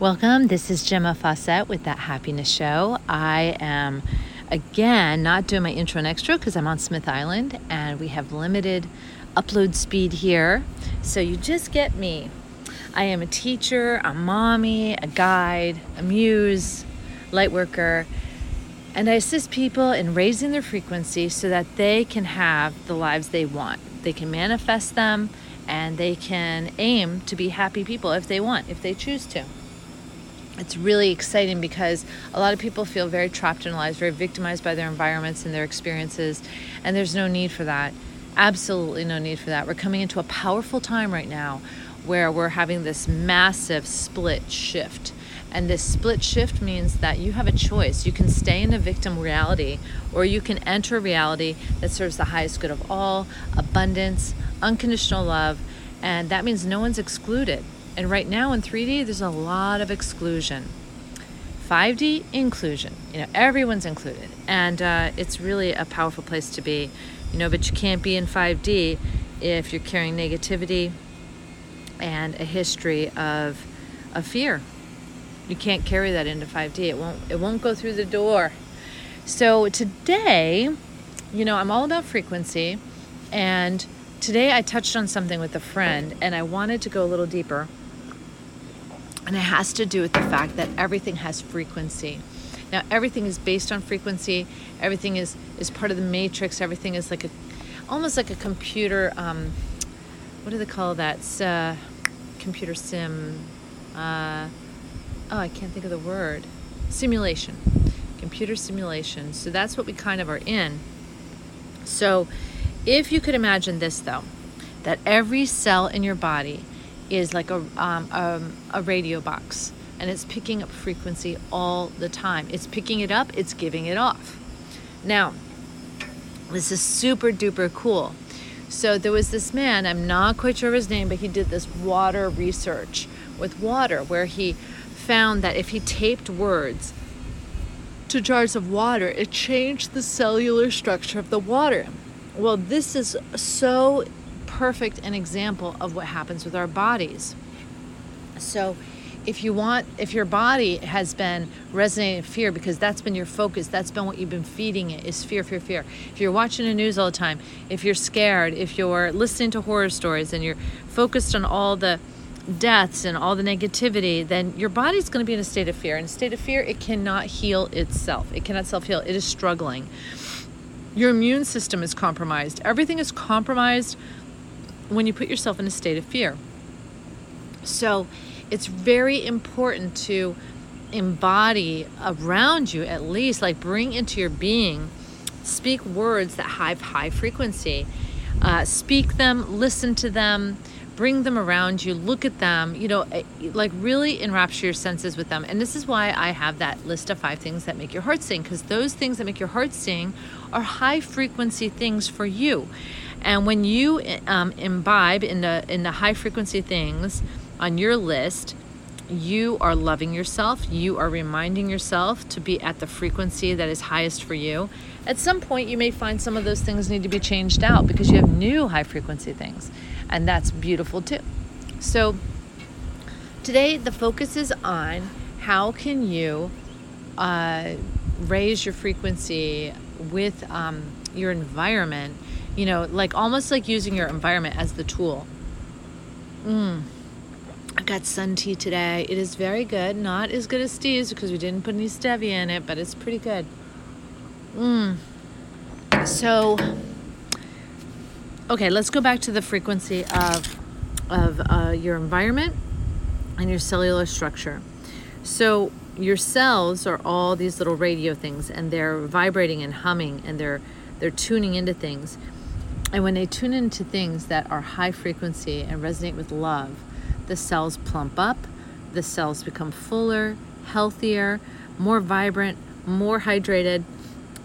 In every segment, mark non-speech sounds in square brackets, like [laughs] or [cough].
Welcome. This is Gemma Fawcett with That Happiness Show. I am again not doing my intro and extra because I'm on Smith Island and we have limited upload speed here. So you just get me. I am a teacher, a mommy, a guide, a muse, light worker, and I assist people in raising their frequency so that they can have the lives they want. They can manifest them and they can aim to be happy people if they want, if they choose to it's really exciting because a lot of people feel very trapped in lives, very victimized by their environments and their experiences, and there's no need for that. Absolutely no need for that. We're coming into a powerful time right now where we're having this massive split shift. And this split shift means that you have a choice. You can stay in a victim reality, or you can enter a reality that serves the highest good of all abundance, unconditional love, and that means no one's excluded. And right now in 3D, there's a lot of exclusion. 5D, inclusion. You know, everyone's included. And uh, it's really a powerful place to be. You know, but you can't be in 5D if you're carrying negativity and a history of, of fear. You can't carry that into 5D. It won't it won't go through the door. So today, you know, I'm all about frequency and today I touched on something with a friend and I wanted to go a little deeper and it has to do with the fact that everything has frequency. Now, everything is based on frequency. Everything is, is part of the matrix. Everything is like a, almost like a computer. Um, what do they call that? Uh, computer sim. Uh, oh, I can't think of the word. Simulation. Computer simulation. So that's what we kind of are in. So, if you could imagine this, though, that every cell in your body is like a, um, um, a radio box and it's picking up frequency all the time. It's picking it up, it's giving it off. Now, this is super duper cool. So there was this man, I'm not quite sure of his name, but he did this water research with water where he found that if he taped words to jars of water, it changed the cellular structure of the water. Well, this is so perfect an example of what happens with our bodies. So, if you want, if your body has been resonating fear because that's been your focus, that's been what you've been feeding it is fear, fear, fear. If you're watching the news all the time, if you're scared, if you're listening to horror stories and you're focused on all the deaths and all the negativity, then your body's going to be in a state of fear. In a state of fear, it cannot heal itself. It cannot self heal. It is struggling. Your immune system is compromised. Everything is compromised when you put yourself in a state of fear. So it's very important to embody around you, at least, like bring into your being, speak words that have high frequency. Uh, speak them, listen to them, bring them around you, look at them, you know, eh, like really enrapture your senses with them. And this is why I have that list of five things that make your heart sing, because those things that make your heart sing are high frequency things for you. And when you um, imbibe in the in the high frequency things on your list, you are loving yourself. You are reminding yourself to be at the frequency that is highest for you. At some point, you may find some of those things need to be changed out because you have new high frequency things, and that's beautiful too. So today, the focus is on how can you uh, raise your frequency with um, your environment you know, like almost like using your environment as the tool. Mm. I got sun tea today. It is very good. Not as good as Steve's because we didn't put any stevia in it, but it's pretty good. Mm. So, okay, let's go back to the frequency of of uh, your environment and your cellular structure. So your cells are all these little radio things, and they're vibrating and humming, and they're they're tuning into things. And when they tune into things that are high frequency and resonate with love, the cells plump up, the cells become fuller, healthier, more vibrant, more hydrated.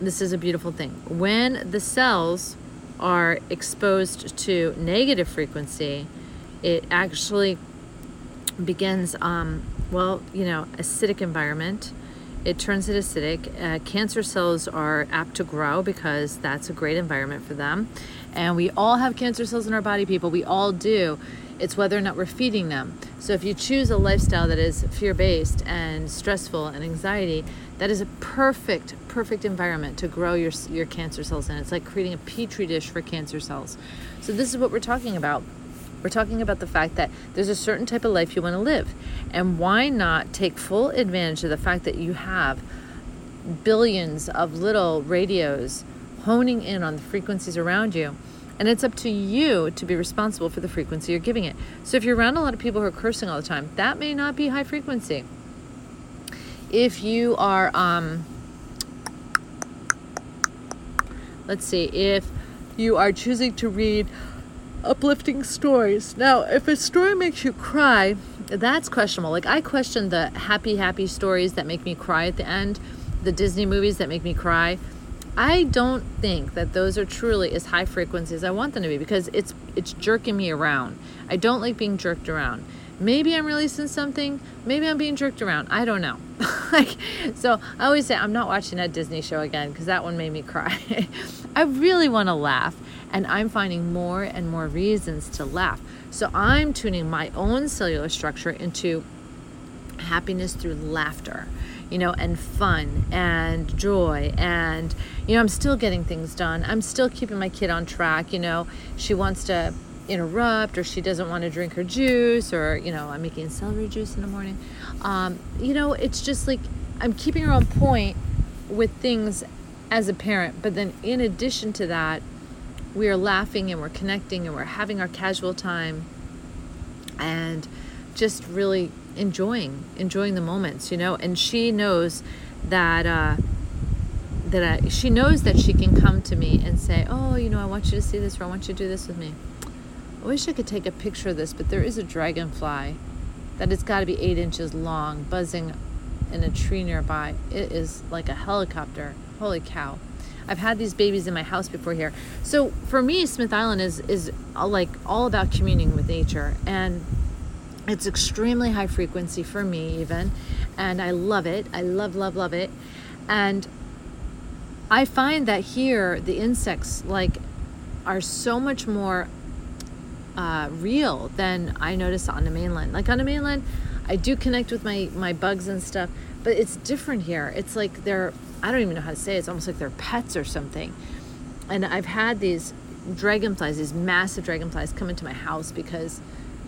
This is a beautiful thing. When the cells are exposed to negative frequency, it actually begins, um, well, you know, acidic environment it turns it acidic. Uh, cancer cells are apt to grow because that's a great environment for them. And we all have cancer cells in our body, people. We all do. It's whether or not we're feeding them. So if you choose a lifestyle that is fear based and stressful and anxiety, that is a perfect, perfect environment to grow your, your cancer cells in. It's like creating a petri dish for cancer cells. So this is what we're talking about. We're talking about the fact that there's a certain type of life you want to live. And why not take full advantage of the fact that you have billions of little radios honing in on the frequencies around you? And it's up to you to be responsible for the frequency you're giving it. So if you're around a lot of people who are cursing all the time, that may not be high frequency. If you are, um, let's see, if you are choosing to read uplifting stories. Now, if a story makes you cry, that's questionable. Like, I question the happy, happy stories that make me cry at the end, the Disney movies that make me cry. I don't think that those are truly as high frequency as I want them to be because it's it's jerking me around. I don't like being jerked around. Maybe I'm releasing something, maybe I'm being jerked around. I don't know. [laughs] like so I always say I'm not watching that Disney show again because that one made me cry. [laughs] I really want to laugh and I'm finding more and more reasons to laugh. So I'm tuning my own cellular structure into happiness through laughter, you know, and fun and joy. And, you know, I'm still getting things done. I'm still keeping my kid on track. You know, she wants to interrupt or she doesn't want to drink her juice or, you know, I'm making celery juice in the morning. Um, you know, it's just like I'm keeping her on point with things as a parent. But then in addition to that, we are laughing and we're connecting and we're having our casual time and just really enjoying enjoying the moments you know? And she knows that uh that I, she knows that she can come to me and say oh you know i want you to see this or i want you to do this with me. I wish i could take a picture of this but there is a dragonfly that it's got to be eight inches long buzzing in a tree nearby. It is like a helicopter. Holy cow I've had these babies in my house before here. So for me, Smith Island is is like all about communing with nature, and it's extremely high frequency for me even, and I love it. I love love love it, and I find that here the insects like are so much more uh, real than I notice on the mainland. Like on the mainland, I do connect with my my bugs and stuff, but it's different here. It's like they're I don't even know how to say it. It's almost like they're pets or something. And I've had these dragonflies, these massive dragonflies, come into my house because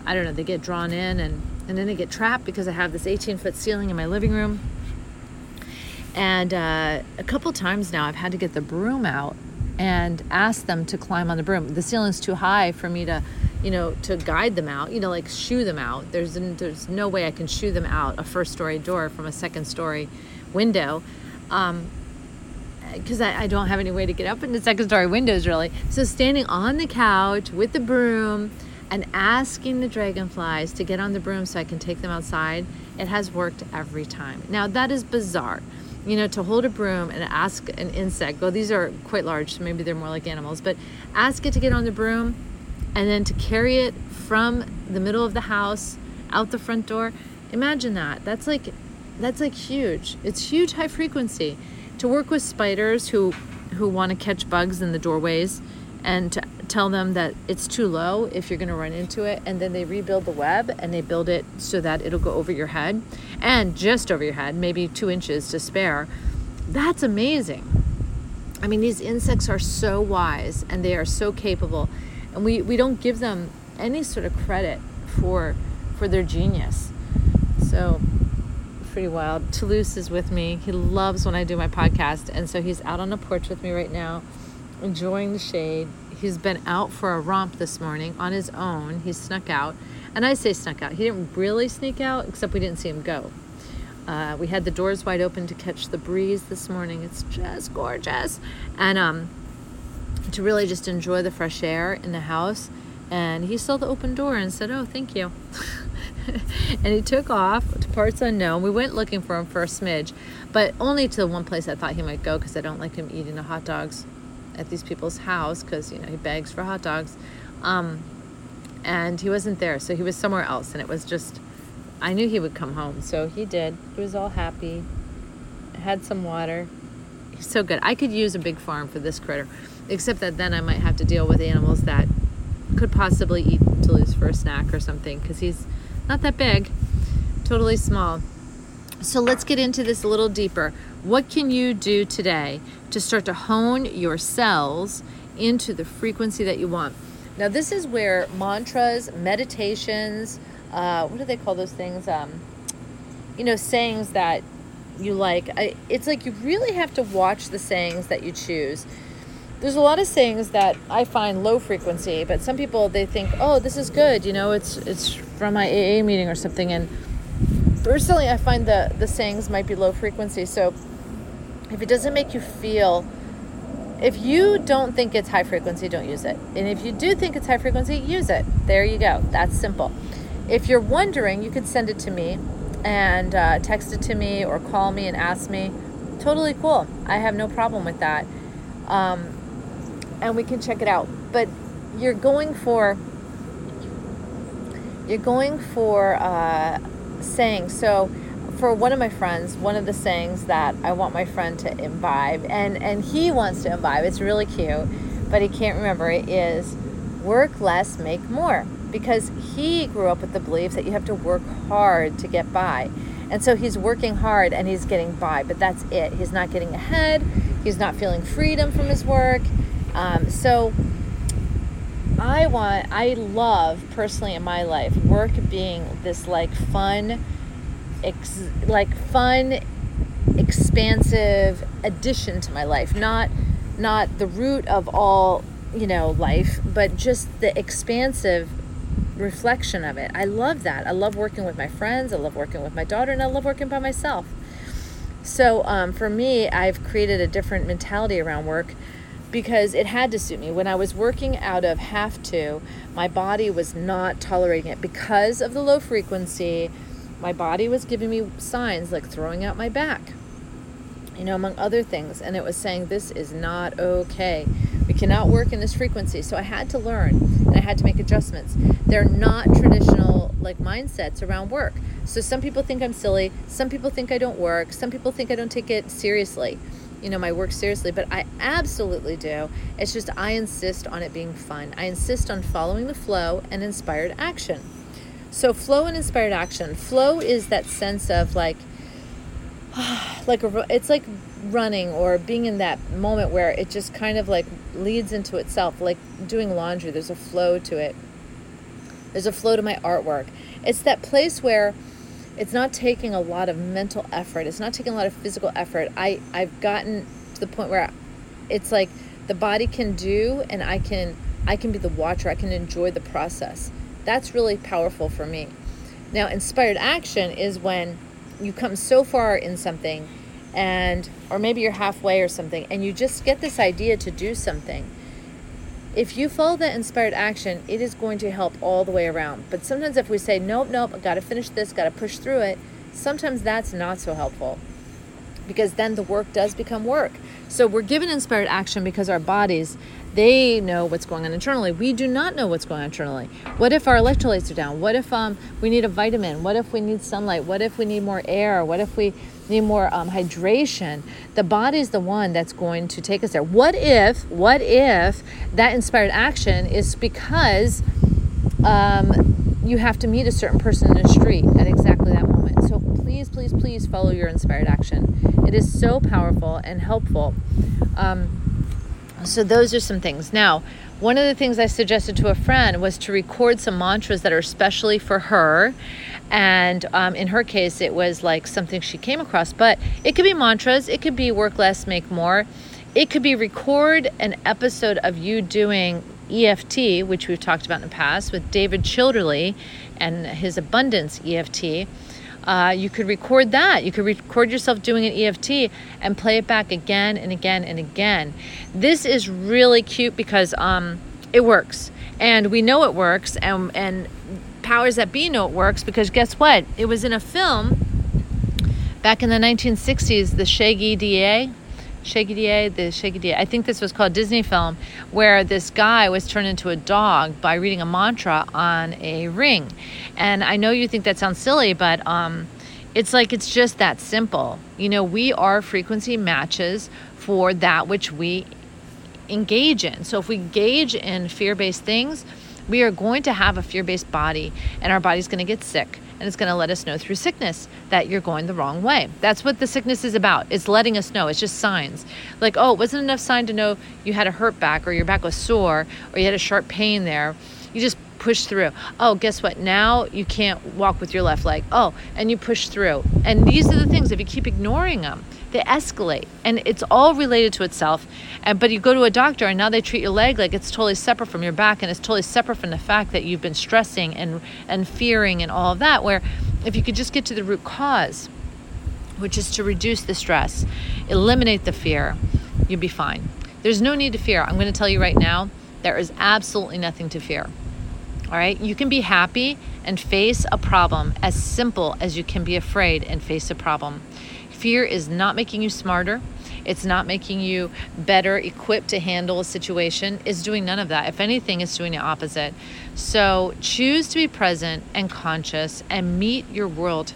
I don't know, they get drawn in and, and then they get trapped because I have this 18 foot ceiling in my living room. And uh, a couple times now, I've had to get the broom out and ask them to climb on the broom. The ceiling's too high for me to, you know, to guide them out. You know, like shoo them out. There's there's no way I can shoo them out a first story door from a second story window um, because I, I, don't have any way to get up in the second story windows really. So standing on the couch with the broom and asking the dragonflies to get on the broom so I can take them outside, it has worked every time. Now that is bizarre. You know, to hold a broom and ask an insect, well, these are quite large, so maybe they're more like animals, but ask it to get on the broom and then to carry it from the middle of the house out the front door. Imagine that. That's like that's like huge. It's huge high frequency. To work with spiders who who want to catch bugs in the doorways and to tell them that it's too low if you're going to run into it and then they rebuild the web and they build it so that it'll go over your head and just over your head maybe two inches to spare that's amazing i mean these insects are so wise and they are so capable and we, we don't give them any sort of credit for for their genius so pretty wild. Toulouse is with me. He loves when I do my podcast. And so he's out on the porch with me right now, enjoying the shade. He's been out for a romp this morning on his own. He snuck out. And I say snuck out. He didn't really sneak out, except we didn't see him go. Uh, we had the doors wide open to catch the breeze this morning. It's just gorgeous. And um, to really just enjoy the fresh air in the house. And he saw the open door and said, Oh, thank you. [laughs] [laughs] and he took off to parts unknown. We went looking for him for a smidge, but only to the one place I thought he might go because I don't like him eating the hot dogs at these people's house because you know he begs for hot dogs. Um, and he wasn't there, so he was somewhere else, and it was just I knew he would come home, so he did. He was all happy. Had some water. He's so good. I could use a big farm for this critter, except that then I might have to deal with animals that could possibly eat Toulouse for a snack or something because he's not that big, totally small. So let's get into this a little deeper. What can you do today to start to hone your cells into the frequency that you want? Now, this is where mantras, meditations, uh, what do they call those things? Um, you know, sayings that you like. I, it's like you really have to watch the sayings that you choose. There's a lot of sayings that I find low frequency, but some people they think, "Oh, this is good," you know, it's it's from my AA meeting or something. And personally, I find the the sayings might be low frequency. So if it doesn't make you feel if you don't think it's high frequency, don't use it. And if you do think it's high frequency, use it. There you go. That's simple. If you're wondering, you could send it to me and uh, text it to me or call me and ask me. Totally cool. I have no problem with that. Um, and we can check it out. But you're going for you're going for uh, saying so for one of my friends one of the sayings that i want my friend to imbibe and and he wants to imbibe it's really cute but he can't remember it is work less make more because he grew up with the belief that you have to work hard to get by. And so he's working hard and he's getting by, but that's it. He's not getting ahead. He's not feeling freedom from his work. Um, so I want, I love personally in my life work being this like fun, ex, like fun, expansive addition to my life, not not the root of all you know life, but just the expansive reflection of it. I love that. I love working with my friends. I love working with my daughter, and I love working by myself. So um, for me, I've created a different mentality around work because it had to suit me. When I was working out of have to, my body was not tolerating it because of the low frequency. My body was giving me signs like throwing out my back, you know, among other things. And it was saying, This is not okay. We cannot work in this frequency. So I had to learn and I had to make adjustments. They're not traditional like mindsets around work. So some people think I'm silly, some people think I don't work, some people think I don't take it seriously. You know, my work seriously, but I absolutely do. It's just I insist on it being fun. I insist on following the flow and inspired action. So, flow and inspired action. Flow is that sense of like, [sighs] like a, it's like running or being in that moment where it just kind of like leads into itself like doing laundry there's a flow to it there's a flow to my artwork it's that place where it's not taking a lot of mental effort. It's not taking a lot of physical effort. I i've gotten to the point where it's like the body can do and i can i can be the watcher. I can enjoy the process. That's really powerful for me. Now inspired action is when you come so far in something and or maybe you're halfway or something and you just get this idea to do something if you follow that inspired action it is going to help all the way around but sometimes if we say nope nope i gotta finish this gotta push through it sometimes that's not so helpful because then the work does become work so we're given inspired action because our bodies they know what's going on internally. We do not know what's going on internally. What if our electrolytes are down? What if um, we need a vitamin? What if we need sunlight? What if we need more air? What if we need more um, hydration? The body is the one that's going to take us there. What if, what if that inspired action is because um, you have to meet a certain person in the street at exactly that moment? So please, please, please follow your inspired action. It is so powerful and helpful. Um, so, those are some things. Now, one of the things I suggested to a friend was to record some mantras that are especially for her. And um, in her case, it was like something she came across, but it could be mantras, it could be work less, make more. It could be record an episode of you doing EFT, which we've talked about in the past with David Childerley and his abundance EFT uh, you could record that. You could record yourself doing an EFT and play it back again and again and again. This is really cute because um, it works, and we know it works, and and powers that be know it works because guess what? It was in a film back in the 1960s, the Shaggy DA. Shaggy the Shaggy. I think this was called Disney film, where this guy was turned into a dog by reading a mantra on a ring. And I know you think that sounds silly, but um, it's like it's just that simple. You know, we are frequency matches for that which we engage in. So if we engage in fear based things, We are going to have a fear based body, and our body's going to get sick and it's going to let us know through sickness that you're going the wrong way. That's what the sickness is about. It's letting us know. It's just signs. Like, oh, it wasn't enough sign to know you had a hurt back or your back was sore or you had a sharp pain there. You just push through. Oh, guess what? Now you can't walk with your left leg. Oh, and you push through. And these are the things, if you keep ignoring them, they escalate and it's all related to itself and but you go to a doctor and now they treat your leg like it's totally separate from your back and it's totally separate from the fact that you've been stressing and and fearing and all of that where if you could just get to the root cause which is to reduce the stress eliminate the fear you'll be fine there's no need to fear i'm going to tell you right now there is absolutely nothing to fear all right you can be happy and face a problem as simple as you can be afraid and face a problem Fear is not making you smarter. It's not making you better equipped to handle a situation. It's doing none of that. If anything, it's doing the opposite. So choose to be present and conscious and meet your world,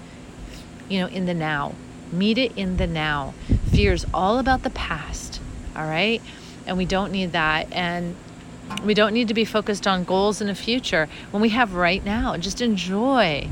you know, in the now. Meet it in the now. Fear is all about the past. All right. And we don't need that. And we don't need to be focused on goals in the future when we have right now. Just enjoy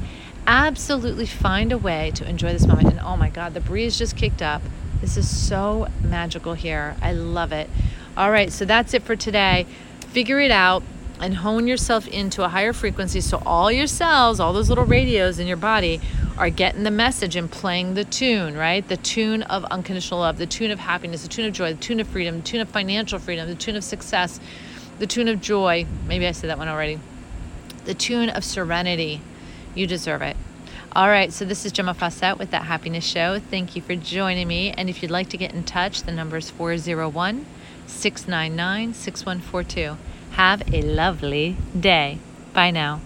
absolutely find a way to enjoy this moment. And oh my God, the breeze just kicked up. This is so magical here. I love it. All right, so that's it for today. Figure it out and hone yourself into a higher frequency so all your cells, all those little radios in your body, are getting the message and playing the tune, right? The tune of unconditional love, the tune of happiness, the tune of joy, the tune of freedom, the tune of financial freedom, the tune of success, the tune of joy. Maybe I said that one already. The tune of serenity you deserve it. All right, so this is Gemma Fawcett with That Happiness Show. Thank you for joining me. And if you'd like to get in touch, the number is 401 699 6142. Have a lovely day. Bye now.